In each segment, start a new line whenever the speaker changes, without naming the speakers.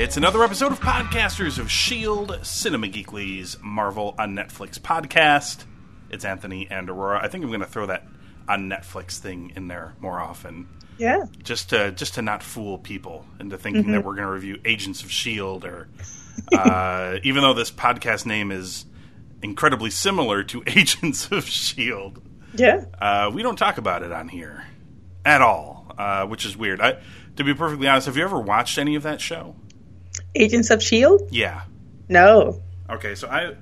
It's another episode of Podcasters of S.H.I.E.L.D. Cinema Geekly's Marvel on Netflix podcast. It's Anthony and Aurora. I think I'm going to throw that on Netflix thing in there more often.
Yeah.
Just to, just to not fool people into thinking that we're going to review Agents of S.H.I.E.L.D. or. Uh, even though this podcast name is incredibly similar to Agents of S.H.I.E.L.D.,
Yeah.
uh, we don't talk about it on here at all, uh, which is weird. I, to be perfectly honest, have you ever watched any of that show?
Agents of Shield?
Yeah.
No.
Okay, so I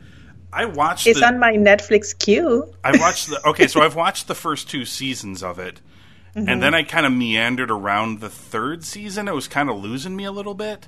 I watched
It's
the,
on my Netflix queue.
I watched the okay, so I've watched the first two seasons of it. And then I kind of meandered around the third season. It was kind of losing me a little bit.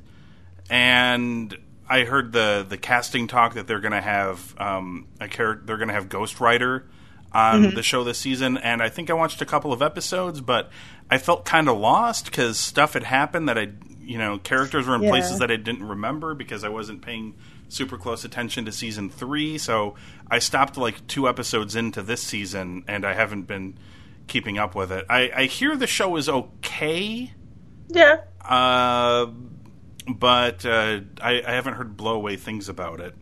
And I heard the the casting talk that they're going to have um, a character they're going to have Ghost Rider on the show this season and I think I watched a couple of episodes but I felt kind of lost cuz stuff had happened that I you know characters were in
Yeah.
places that I didn't remember because I wasn't paying super close attention to season 3 so I stopped like 2 episodes into this season and I haven't been keeping up with it. I, I hear the show is okay
Yeah.
uh, but uh, I, I haven't heard blowaway things about it.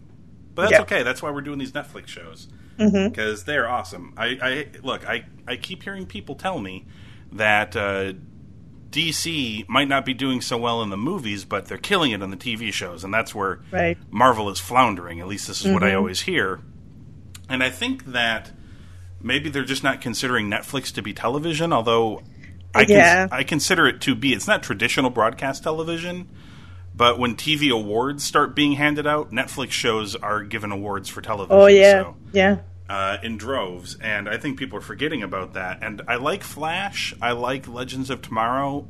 But that's
Yeah.
okay. That's why we're doing these Netflix shows because they're awesome. I, I look. I, I keep hearing people tell me that uh, DC might not be doing so well in the movies, but they're killing it on the TV shows, and that's where
Right.
Marvel is floundering. At least this is what I mm-hmm. always hear. And I think that maybe they're just not considering Netflix to be television, although I, cons- I consider it to be. It's not traditional broadcast television, but when TV awards start being handed out, Netflix shows are given awards for television.
Oh yeah.
So,
Yeah.
Uh, in droves, and I think people are forgetting about that. And I like Flash, I like Legends of Tomorrow,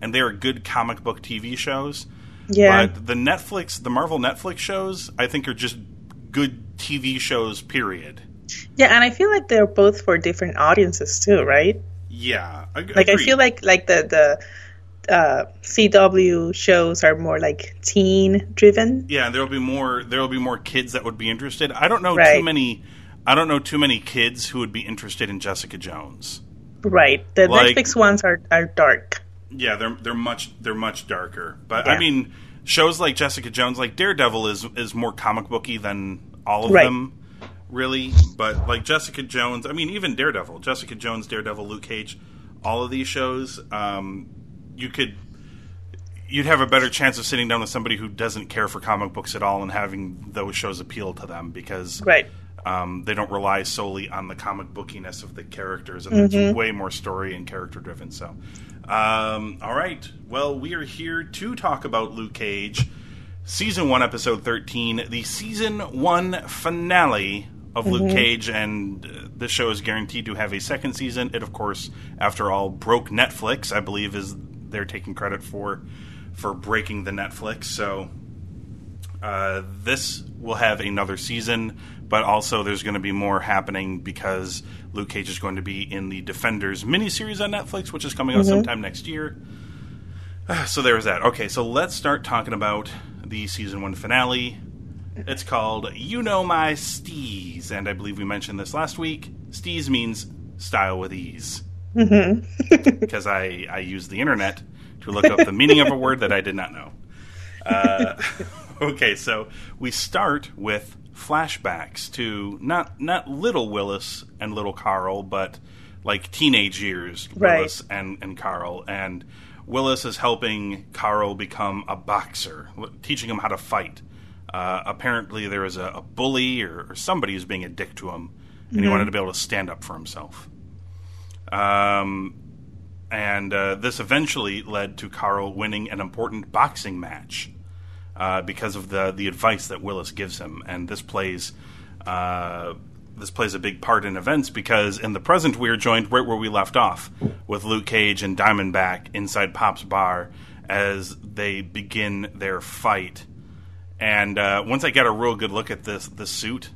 and they are good comic book TV shows.
Yeah.
But the Netflix, the Marvel Netflix shows, I think are just good TV shows. Period.
Yeah, and I feel like they're both for different audiences too, right?
Yeah, ag-
Like I feel like like the the uh, CW shows are more like teen driven.
yeah, there'll be more. There'll be more kids that would be interested. I don't know too many. I don't know too many kids who would be interested in Jessica Jones.
Right. The
Like-
Netflix ones are are dark.
Yeah, they're they're much they're much darker. But I mean, shows like Jessica Jones, like Daredevil, is is more comic booky than all of
Right.
them, really. But like Jessica Jones, I mean, even Daredevil, Jessica Jones, Daredevil, Luke Cage, all of these shows, um, you could you'd have a better chance of sitting down with somebody who doesn't care for comic books at all and having those shows appeal to them because
Right.
Um, they don't rely solely on the comic bookiness of the characters, and
Mm-hmm.
it's way more story and character driven. So, um, all right. Well, we are here to talk about Luke Cage, season one, episode thirteen, the season one finale of
Mm-hmm.
Luke Cage, and uh, this show is guaranteed to have a second season. It, of course, after all, broke Netflix. I believe is they're taking credit for for breaking the Netflix. So uh, this will have another season, but also there's going to be more happening because Luke Cage is going to be in the Defenders miniseries on Netflix, which is coming out sometime next year. So there's that. Okay, so let's start talking about the season one finale. It's called You Know My Steez, and I believe we mentioned this last week. Steez means style with ease. Because I, I used the internet to look up the meaning of a word that I did not know. Uh, okay, so we start with flashbacks to not not little Willis and little Carl, but like teenage years
Right.
Willis and, and Carl. And Willis is helping Carl become a boxer, teaching him how to fight. Uh, apparently, there was a, a bully or, or, somebody who's being a dick to him, and mm-hmm. he wanted to be able to stand up for himself. Um, and uh, this eventually led to Carl winning an important boxing match uh, because of the the advice that Willis gives him, and this plays uh, this plays a big part in events because in the present we are joined right where we left off with Luke Cage and Diamondback inside Pop's bar as they begin their fight. And uh, once I get a real good look at this the suit,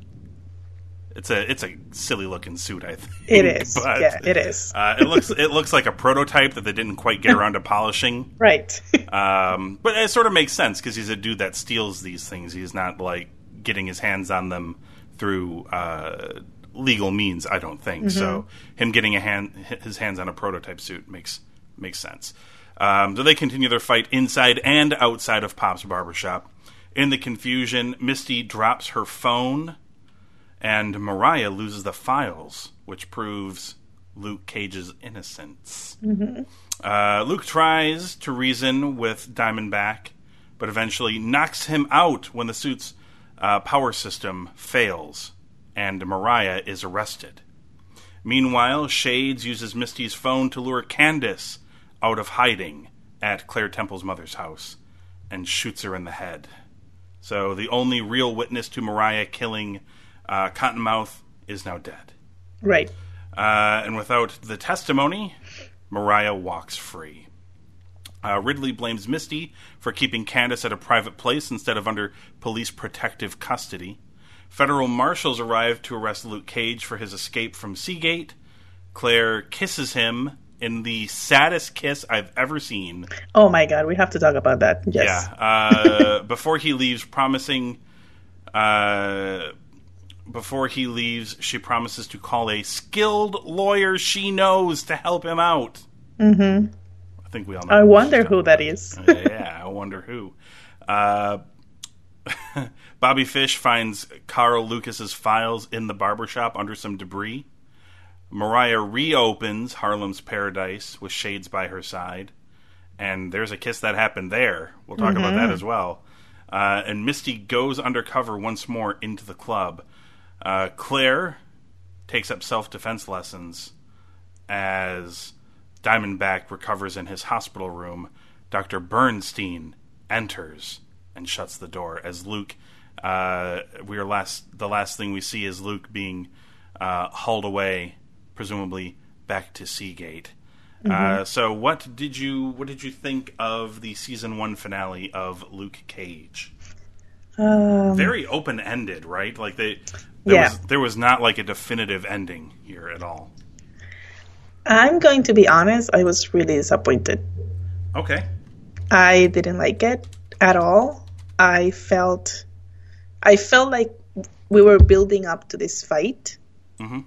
it's a it's a silly looking suit. I think
it is. But, yeah, it is.
uh, it looks it looks like a prototype that they didn't quite get around to polishing.
Right.
um, but it sort of makes sense because he's a dude that steals these things. He's not like getting his hands on them through uh, legal means. I don't think mm-hmm. so. Him getting a hand his hands on a prototype suit makes makes sense. Um, so they continue their fight inside and outside of Pop's barbershop. In the confusion, Misty drops her phone and Mariah loses the files, which proves Luke Cage's innocence. Mm-hmm. Uh, Luke tries to reason with Diamondback, but eventually knocks him out when the suit's uh, power system fails, and Mariah is arrested. Meanwhile, Shades uses Misty's phone to lure Candace out of hiding at Claire Temple's mother's house and shoots her in the head. So the only real witness to Mariah killing uh, Cottonmouth is now dead.
Right.
Uh, and without the testimony, Mariah walks free. Uh, Ridley blames Misty for keeping Candace at a private place instead of under police protective custody. Federal marshals arrive to arrest Luke Cage for his escape from Seagate. Claire kisses him in the saddest kiss I've ever seen.
Oh my god, we have to talk about that. Yes.
Yeah. Uh, before he leaves, promising uh, before he leaves, she promises to call a skilled lawyer she knows to help him out.
Mm-hmm.
I think we all know.
I wonder who that is.
yeah, I wonder who. Uh, Bobby Fish finds Carl Lucas's files in the barbershop under some debris. Mariah reopens Harlem's Paradise with Shades by her side. And there's a kiss that happened there. We'll talk mm-hmm. about that mm-hmm. as well. Uh, and Misty goes undercover once more into the club. Uh, Claire takes up self defense lessons as Diamondback recovers in his hospital room. Dr. Bernstein enters and shuts the door as Luke. Uh, we are last. The last thing we see is Luke being uh, hauled away, presumably back to Seagate. Uh, mm-hmm. so, what did you what did you think of the season one finale of Luke Cage?
Um,
Very open ended, right? Like they there yeah. was there was not like a definitive ending here at all.
I'm going to be honest, I was really disappointed.
Okay.
I didn't like it at all. I felt I felt like we were building up to this fight.
Mm-hmm.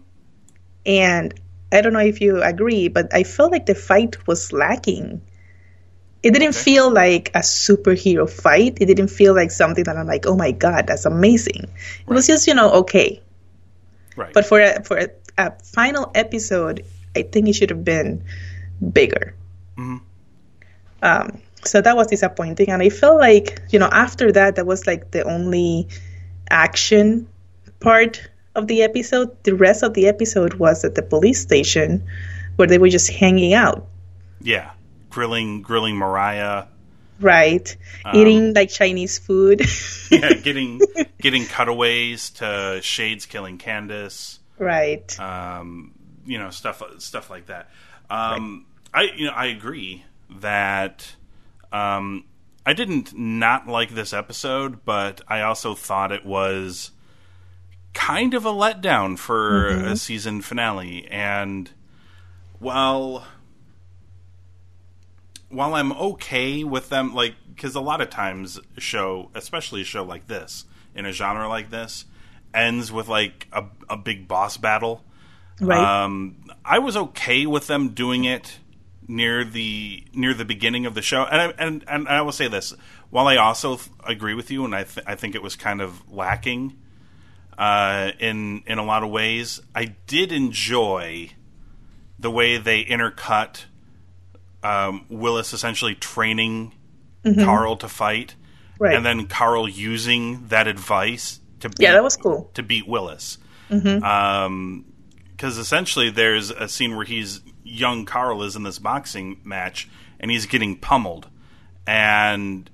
And I don't know if you agree, but I felt like the fight was lacking. It didn't okay. feel like a superhero fight. It didn't feel like something that I'm like, oh my god, that's amazing. Right. It was just you know okay.
Right.
But for a, for a, a final episode, I think it should have been bigger.
Mm-hmm.
Um, so that was disappointing, and I felt like you know after that, that was like the only action part of the episode. The rest of the episode was at the police station where they were just hanging out.
Yeah grilling grilling Mariah.
Right. Um, Eating like Chinese food.
yeah, getting getting cutaways to Shades killing Candace.
Right.
Um, you know, stuff stuff like that. Um, right. I you know, I agree that um, I didn't not like this episode, but I also thought it was kind of a letdown for mm-hmm. a season finale and well while I'm okay with them, like because a lot of times a show, especially a show like this, in a genre like this, ends with like a, a big boss battle.
Right.
Um, I was okay with them doing it near the near the beginning of the show, and I, and and I will say this: while I also th- agree with you, and I th- I think it was kind of lacking uh, in in a lot of ways, I did enjoy the way they intercut um, Willis essentially training mm-hmm. Carl to fight
Right.
and then Carl using that advice to beat,
Yeah, that was cool.
to beat Willis.
Mm-hmm.
Because essentially, there's a scene where he's young. Carl is in this boxing match, and he's getting pummeled, and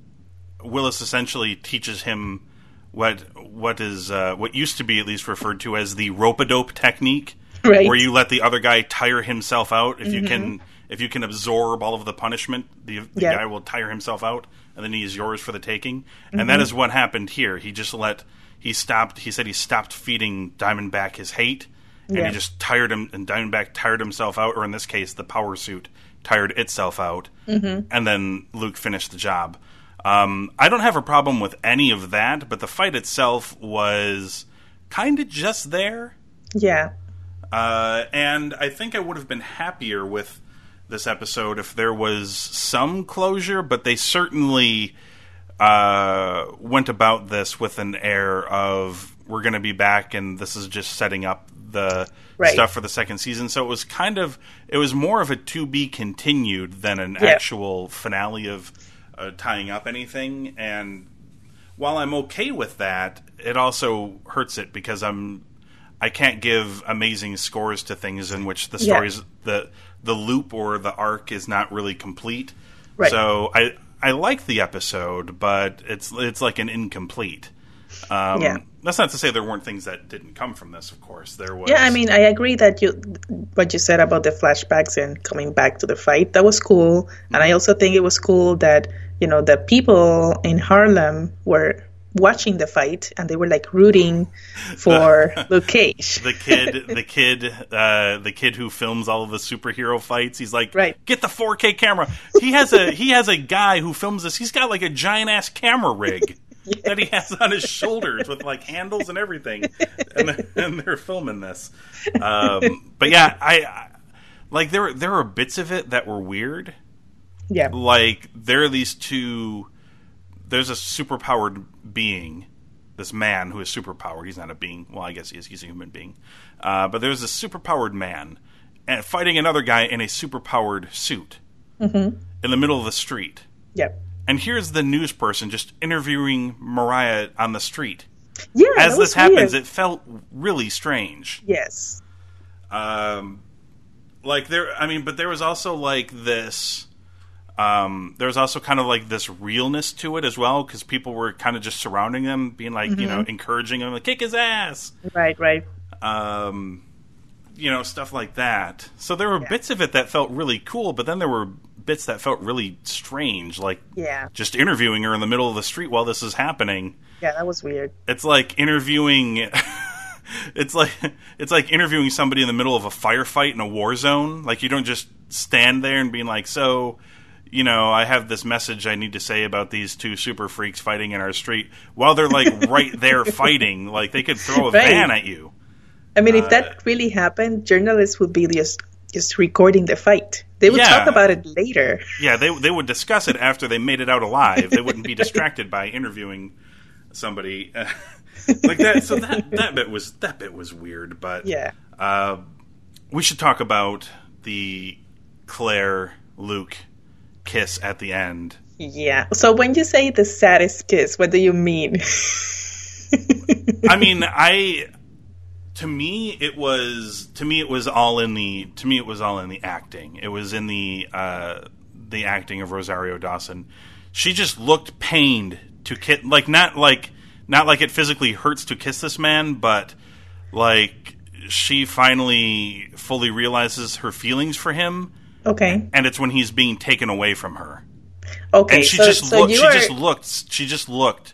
Willis essentially teaches him what what is uh, what used to be at least referred to as the rope a dope technique,
Right. Mm-hmm.
where you let the other guy tire himself out. If you can, if you can absorb all of the punishment, the, the
Yeah.
guy will tire himself out, and then he is yours for the taking.
Mm-hmm.
And that is what happened here. He just let he stopped. He said he stopped feeding Diamondback his hate, and
Yeah.
he just tired him. And Diamondback tired himself out, or in this case, the power suit tired itself out, mm-hmm. and then Luke finished the job. Um, I don't have a problem with any of that, but the fight itself was kind of just there.
Yeah.
Uh, and I think I would have been happier with this episode if there was some closure, but they certainly uh, went about this with an air of we're going to be back and this is just setting up the
Right.
stuff for the second season. So it was kind of it was more of a to be continued than an
Yeah.
actual finale of uh, tying up anything. And while I'm okay with that, it also hurts it because I'm I can't give amazing scores to things in which the
Yeah.
stories the the loop or the arc is not really complete.
Right.
So I I like the episode, but it's it's like an incomplete. Um,
Yeah.
That's not to say there weren't things that didn't come from this. Of course, there was.
Yeah, I mean, I agree that you what you said about the flashbacks and coming back to the fight. That was cool, and I also think it was cool that you know the people in Harlem were watching the fight and they were like rooting for Luke Cage.
the kid, the kid, uh, the kid who films all of the superhero fights. He's like,
Right.
get the 4K camera. He has a he has a guy who films this. He's got like a giant ass camera rig that he has on his shoulders with like handles and everything, and, and they're filming this. Um, but yeah, I, I like there there were bits of it that were weird.
yeah,
Like there are these two. There's a superpowered being this man who is superpowered. He's not a being. Well, I guess he is. He's a human being. Uh, but there's a superpowered man and fighting another guy in a superpowered suit in the middle of the street.
yeah,
And here's the news person just interviewing Mariah on the street.
yeah.
As this happens,
weird.
it felt really strange.
yes,
Um, like there, I mean, but there was also like this. Um, there was also kind of like this realness to it as well because people were kind of just surrounding them, being like, you know, encouraging him, like kick his ass,
right, right.
um, you know, stuff like that. So there were
Yeah.
bits of it that felt really cool, but then there were bits that felt really strange, like
Yeah,
just interviewing her in the middle of the street while this is happening.
yeah, that was weird.
It's like interviewing. it's like it's like interviewing somebody in the middle of a firefight in a war zone. Like you don't just stand there and being like, "So, you know, I have this message I need to say about these two super freaks fighting in our street," while they're like right there fighting. Like they could throw a
Right.
van at you.
I mean,
Uh,
if that really happened, journalists would be just just recording the fight. They would
Yeah.
talk about it later.
Yeah, they they would discuss it after they made it out alive. They wouldn't be distracted by interviewing somebody like that. So that that bit was that bit was weird, but
Yeah.
Uh, we should talk about the Claire Luke kiss at the end.
Yeah. So when you say the saddest kiss, what do you mean?
I mean, I to me it was to me it was all in the to me it was all in the acting. It was in the uh, the acting of Rosario Dawson. She just looked pained to kiss, like not like not like it physically hurts to kiss this man, but like she finally fully realizes her feelings for him,
okay.
and it's when he's being taken away from her.
Okay.
and she
so,
just
so
looked. She
are,
just looked. She just looked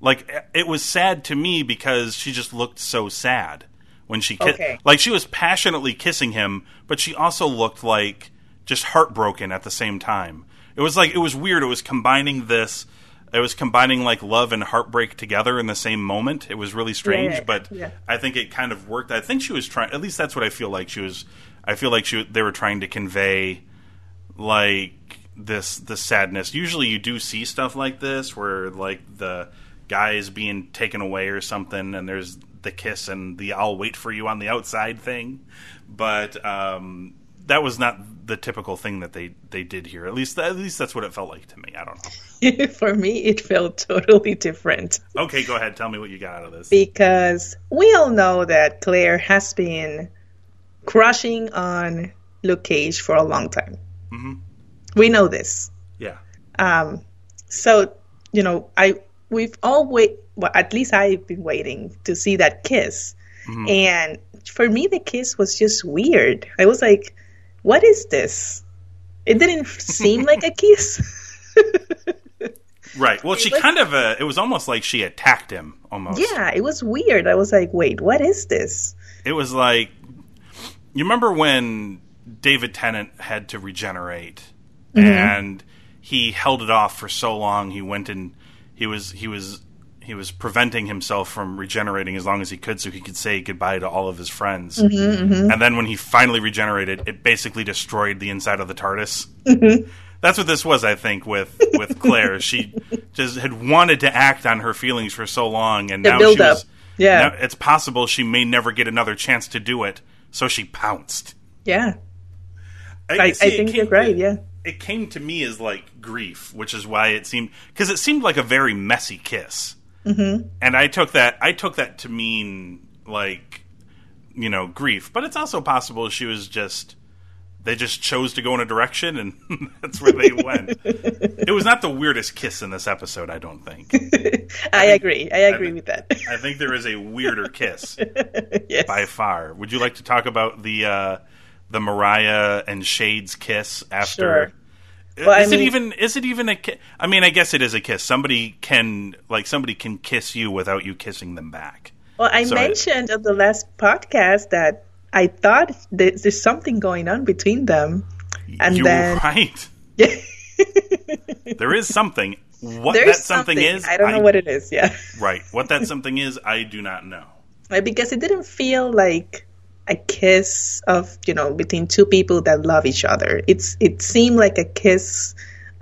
like it was sad to me because she just looked so sad when she kissed.
Okay.
like she was passionately kissing him, but she also looked like just heartbroken at the same time. It was like it was weird. It was combining this. It was combining like love and heartbreak together in the same moment. It was really strange,
yeah,
but
yeah.
I think it kind of worked. I think she was trying. At least that's what I feel like she was. I feel like she they were trying to convey like this the sadness. Usually you do see stuff like this where like the guy is being taken away or something and there's the kiss and the I'll wait for you on the outside thing. But um that was not the typical thing that they they did here. At least at least that's what it felt like to me. I don't know.
For me, it felt totally different.
Okay, go ahead. Tell me what you got out of this.
Because we all know that Claire has been crushing on Luke Cage for a long time.
Mm-hmm.
We know this.
Yeah.
Um, so you know, I we've all wait. Well, at least I've been waiting to see that kiss,
Mm-hmm.
and for me, the kiss was just weird. I was like, "What is this?" It didn't seem like a kiss.
Right. Well, she
was-
kind of uh, it was almost like she attacked him almost.
yeah, it was weird. I was like, "Wait, what is this?"
It was like you remember when David Tennant had to regenerate and he held it off for so long. He went and he was he was he was preventing himself from regenerating as long as he could so he could say goodbye to all of his friends. And then when he finally regenerated, it basically destroyed the inside of the TARDIS. That's what this was, I think, with with Claire. she just had wanted to act on her feelings for so long, and
The
now she was.
Yeah.
now it's possible she may never get another chance to do it, so she pounced.
Yeah, I, I
see, it
think
came
you're right.
to-
Yeah,
it came to me as like grief, which is why it seemed because it seemed like a very messy kiss, mm-hmm. and I took that I took that to mean like you know grief, but it's also possible she was just they just chose to go in a direction and that's where they went. it was not the weirdest kiss in this episode, I don't think.
I, agree. I agree
think-
with that.
I think there is a weirder kiss
yes.
by far. Would you like to talk about the uh, the Mariah and Shades kiss after?
Sure. Well, I
is it even is it even a kiss? I mean, I guess it is a kiss. Somebody can like somebody can kiss you without you kissing them back.
Well, I
So-
mentioned on the last podcast that I thought there's something going on between them, and
you
then
right. There is something. What
there's
that something, is,
I don't know what it is. Yeah,
Right. What that something is, I do not know.
Like, because it didn't feel like a kiss of you know between two people that love each other. It's it seemed like a kiss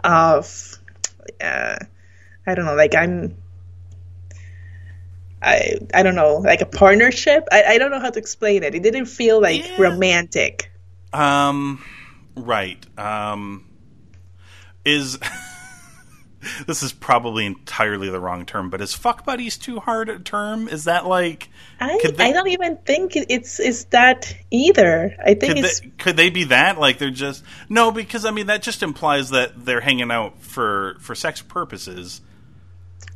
of uh, I don't know, like I'm. I, I don't know, like a partnership. I, I don't know how to explain it. It didn't feel like
Yeah.
romantic.
Um, right. Um, is this is probably entirely the wrong term, but is fuck buddies too hard a term? Is that like
I,
they-
I don't even think it's it's that either. I think
could
it's
they, could they be that? Like they're just no, because I mean that just implies that they're hanging out for for sex purposes.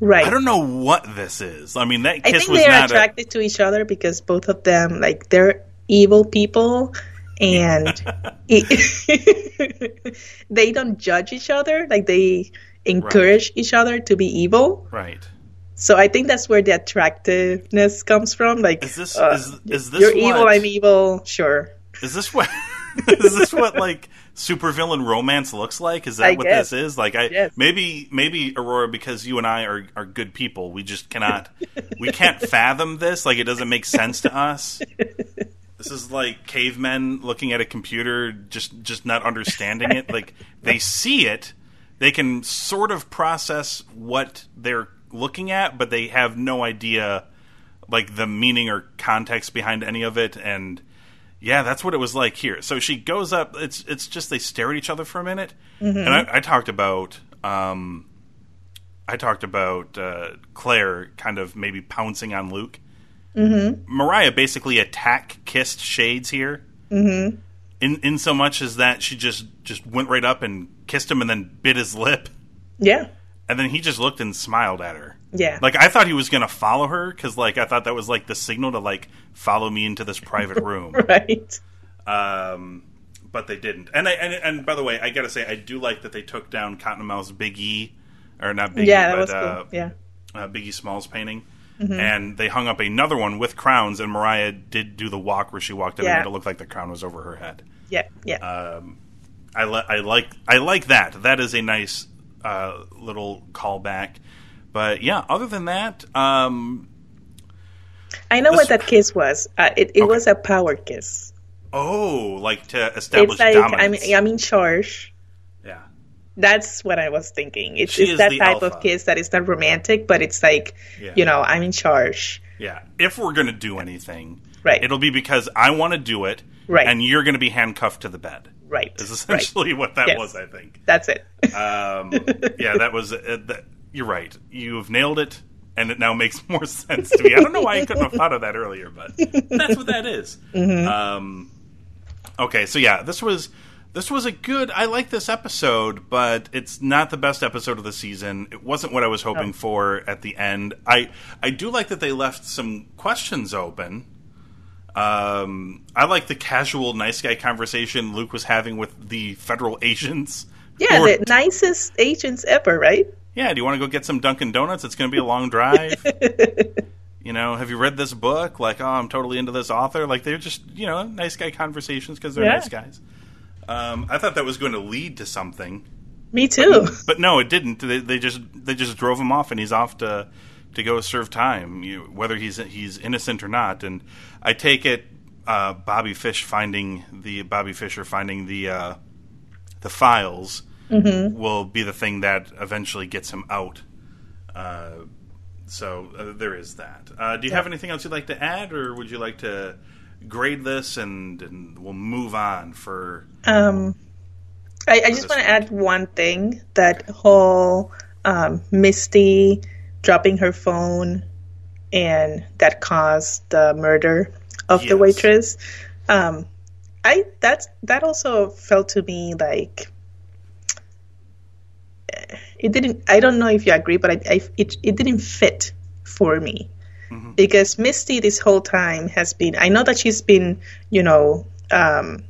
Right.
I don't know what this is. I mean that
I think
was
they're
not a,
attracted to each other because both of them like they're evil people and it, they don't judge each other like they encourage each other to be evil
right.
so i think that's where the attractiveness comes from like
Is this-
uh,
is- is this
you're evil i'm evil sure
Is this what is this what like supervillain romance looks like? Is that
I
what
guess.
this is? Like I
Yes.
maybe maybe Aurora because you and I are are good people. We just cannot we can't fathom this. Like it doesn't make sense to us. This is like cavemen looking at a computer just just not understanding it. Like they see it, they can sort of process what they're looking at, but they have no idea like the meaning or context behind any of it and yeah that's what it was like here. So she goes up it's it's just they stare at each other for a minute. And I, I talked about um i talked about uh, claire kind of maybe pouncing on luke. Mm-hmm. mariah basically attack kissed shades here. Mm-hmm. in in so much as that she just just went right up and kissed him and then bit his lip.
Yeah.
And then he just looked and smiled at her
yeah
like I thought he was gonna follow her because like I thought that was like the signal to like follow me into this private room.
right
um, but they didn't. And I and, and by the way, I gotta say I do like that they took down Cottonmouth's Big E or not Big
yeah
E,
that
but
was cool
uh,
yeah
uh, Biggie Smalls painting. And they hung up another one with crowns, and Mariah did do the walk where she walked in and
Yeah.
made it looked like the crown was over her head.
yeah yeah
Uh, I, li- I like I like that. That is a nice uh, little callback. But yeah, other than that, um,
i know
this-
what that kiss was uh, it, it was a power kiss
Oh, like to establish
it's like
dominance.
I'm, I'm in charge
yeah,
That's what I was thinking. It's, it's that type
alpha.
of kiss that is not romantic, but it's like,
Yeah.
you know, I'm in charge.
yeah. If we're gonna do anything,
Right.
It'll be because I want to do it,
Right.
and you're going to be handcuffed to the bed.
Right.
Is
right.
essentially what that
Yes.
was. I think.
That's it.
Um, yeah, that was. Uh, that, you're right. You've nailed it, and it now makes more sense to me. I don't know why I couldn't have thought of that earlier, but that's what that is. Um, okay, so yeah, this was this was a good. I like this episode, but it's not the best episode of the season. It wasn't what I was hoping for at the end. I I do like that they left some questions open. Um, I like the casual nice guy conversation Luke was having with the federal agents.
Yeah,
Or-
the nicest agents ever, right?
Yeah, do you want to go get some Dunkin' Donuts? It's going to be a long drive. you know, have you read this book? Like, oh, I'm totally into this author. Like, they're just, you know, nice guy conversations because they're
Yeah.
nice guys. Um, I thought that was going to lead to something,
Me too.
but no, it didn't. They, they just they just drove him off, and he's off to to go serve time, you, whether he's he's innocent or not. And I take it, uh, Bobby Fish finding the Bobby Fisher finding the uh, the files will be the thing that eventually gets him out. Uh, so uh, there is that. Uh, do you have anything else you'd like to add, or would you like to grade this and, and we'll move on for?
Um, I, I just want to add one thing: that whole um, Misty dropping her phone, and that caused the murder of the waitress. Um, I that's that also felt to me like it didn't. I don't know if you agree, but I, I it it didn't fit for me because Misty this whole time has been. I know that she's been, you know. Um,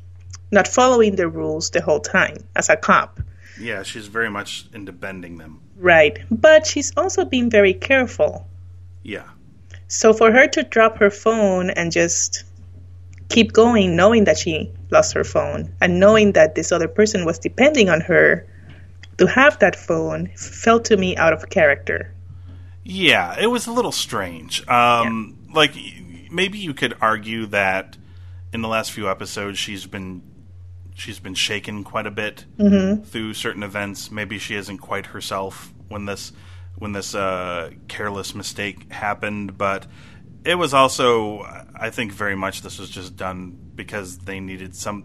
not following the rules the whole time as a cop.
Yeah, she's very much into bending them.
Right. But she's also been very careful.
Yeah,
So for her to drop her phone and just keep going, knowing that she lost her phone and knowing that this other person was depending on her to have that phone felt to me out of character.
yeah, it was a little strange. Um, Like maybe you could argue that in the last few episodes she's been she's been shaken quite a bit through certain events. Maybe she isn't quite herself when this when this uh, careless mistake happened, but it was also I think very much this was just done because they needed some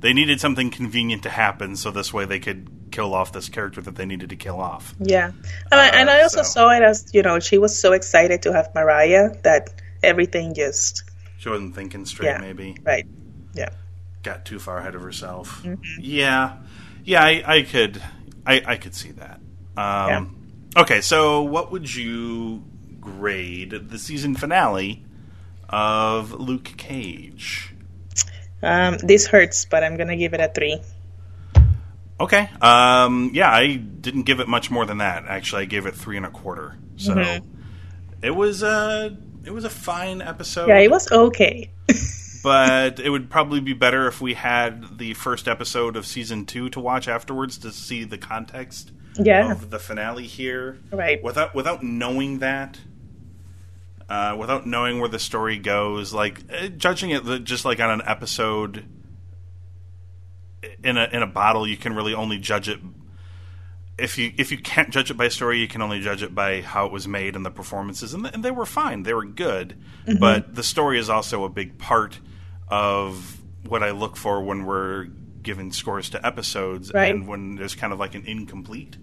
they needed something convenient to happen so this way they could kill off this character that they needed to kill off.
Yeah. and, and I also
so-
saw it as, you know, she was so excited to have Mariah that everything just,
She wasn't thinking straight
yeah.
maybe.
Right. Yeah.
got too far ahead of herself. Yeah, yeah, I, I could, I, I could see that. Um, Okay, so what would you grade the season finale of Luke Cage?
Um, this hurts, but I'm going to give it a three.
Okay, um, yeah, I didn't give it much more than that. Actually, I gave it three and a quarter. So it was a, it was a fine episode.
Yeah, it was okay.
but it would probably be better if we had the first episode of season two to watch afterwards to see the context
Yeah.
of the finale here.
Right.
Without without knowing that, uh, without knowing where the story goes, like uh, judging it just like on an episode in a in a bottle, you can really only judge it. If you if you can't judge it by story, you can only judge it by how it was made and the performances, and, th- and they were fine, they were good.
Mm-hmm.
But the story is also a big part of what I look for when we're giving scores to episodes,
Right.
and when there's kind of like an incomplete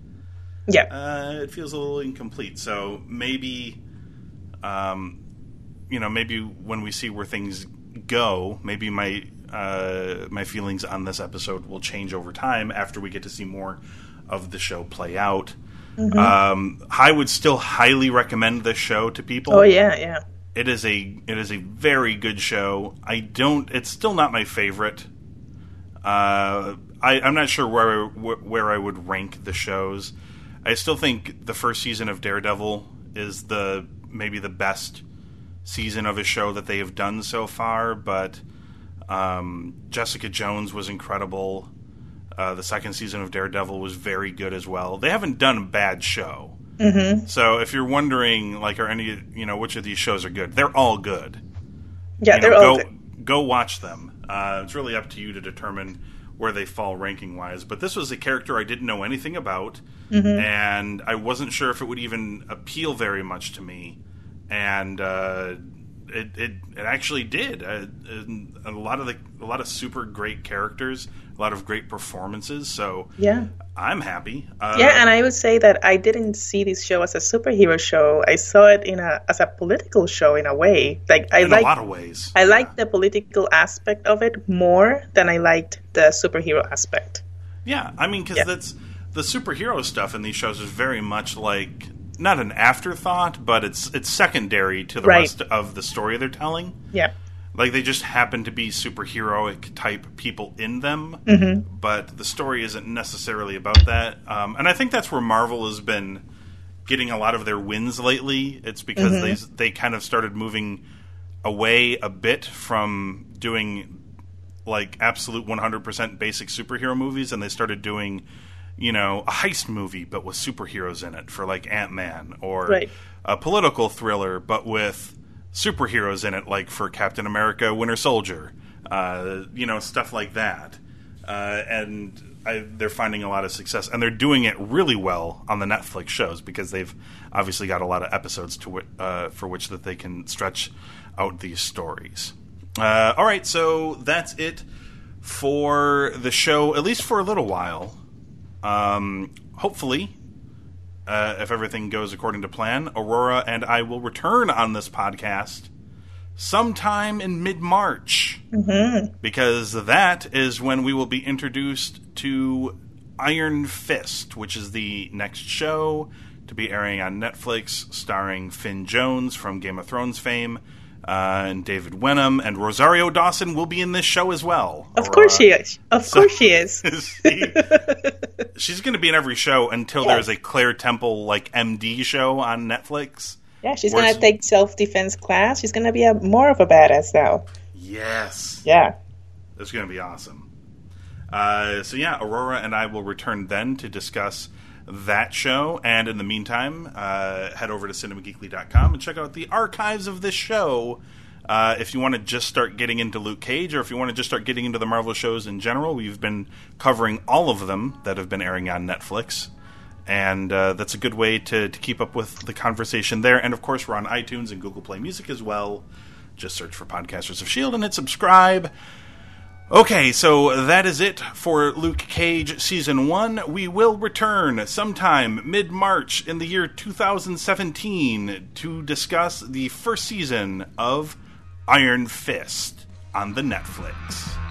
Yeah.
uh, it feels a little incomplete. So maybe, um, you know, maybe when we see where things go, maybe my uh, my feelings on this episode will change over time after we get to see more of the show play out. Um, I would still highly recommend this show to people.
oh, yeah, yeah.
It is a it is a very good show. I don't. It's still not my favorite. Uh, I, I'm not sure where wh- where I would rank the shows. I still think the first season of Daredevil is the maybe the best season of a show that they have done so far. But um, Jessica Jones was incredible. Uh, the second season of Daredevil was very good as well. They haven't done a bad show. Mm-hmm. So if you're wondering, like, are any you know which of these shows are good? They're all good
Yeah,
you
they're
know,
all
go
good.
go watch them. Uh, it's really up to you to determine where they fall ranking wise. But this was a character I didn't know anything about,
Mm-hmm.
and I wasn't sure if it would even appeal very much to me. And uh, it, it, it actually did. Uh, a lot of the a lot of super great characters, a lot of great performances. So
yeah,
I'm happy.
Uh, yeah, and I would say that I didn't see this show as a superhero show. I saw it in a as a political show in a way. Like I
in
liked,
a lot of ways.
I yeah. liked the political aspect of it more than I liked the superhero aspect.
Yeah, I mean, because yeah. that's the superhero stuff in these shows is very much like not an afterthought, but it's it's secondary to the
right.
rest of the story they're telling.
Yeah.
Like they just happen to be superheroic type people in them,
mm-hmm.
but the story isn't necessarily about that. Um, and I think that's where Marvel has been getting a lot of their wins lately. It's because mm-hmm. they they kind of started moving away a bit from doing like absolute 100% basic superhero movies and they started doing you know, a heist movie but with superheroes in it for like Ant Man, or
right.
a political thriller but with superheroes in it, like for Captain America, Winter Soldier, uh, you know, stuff like that. Uh, and I, they're finding a lot of success, and they're doing it really well on the Netflix shows because they've obviously got a lot of episodes to w- uh, for which that they can stretch out these stories. Uh, all right, so that's it for the show, at least for a little while. Um, hopefully, uh, if everything goes according to plan, Aurora and I will return on this podcast sometime in mid March.
Mm-hmm.
Because that is when we will be introduced to Iron Fist, which is the next show to be airing on Netflix, starring Finn Jones from Game of Thrones fame uh, and David Wenham and Rosario Dawson will be in this show as well.
Of or, course she is. Of so course she is.
she, she's going to be in every show until yeah. there's a Claire Temple like MD show on Netflix.
Yeah, she's going to take self defense class. She's going to be a more of a badass now.
Yes.
Yeah.
It's going to be awesome. Uh, so yeah, Aurora and I will return then to discuss that show. And in the meantime, uh, head over to cinemageekly.com and check out the archives of this show. Uh, if you want to just start getting into Luke Cage, or if you want to just start getting into the Marvel shows in general, we've been covering all of them that have been airing on Netflix. And uh, that's a good way to, to keep up with the conversation there. And of course, we're on iTunes and Google Play Music as well. Just search for Podcasters of S.H.I.E.L.D. and hit subscribe. Okay, so that is it for Luke Cage Season 1. We will return sometime mid March in the year 2017 to discuss the first season of Iron Fist on the Netflix.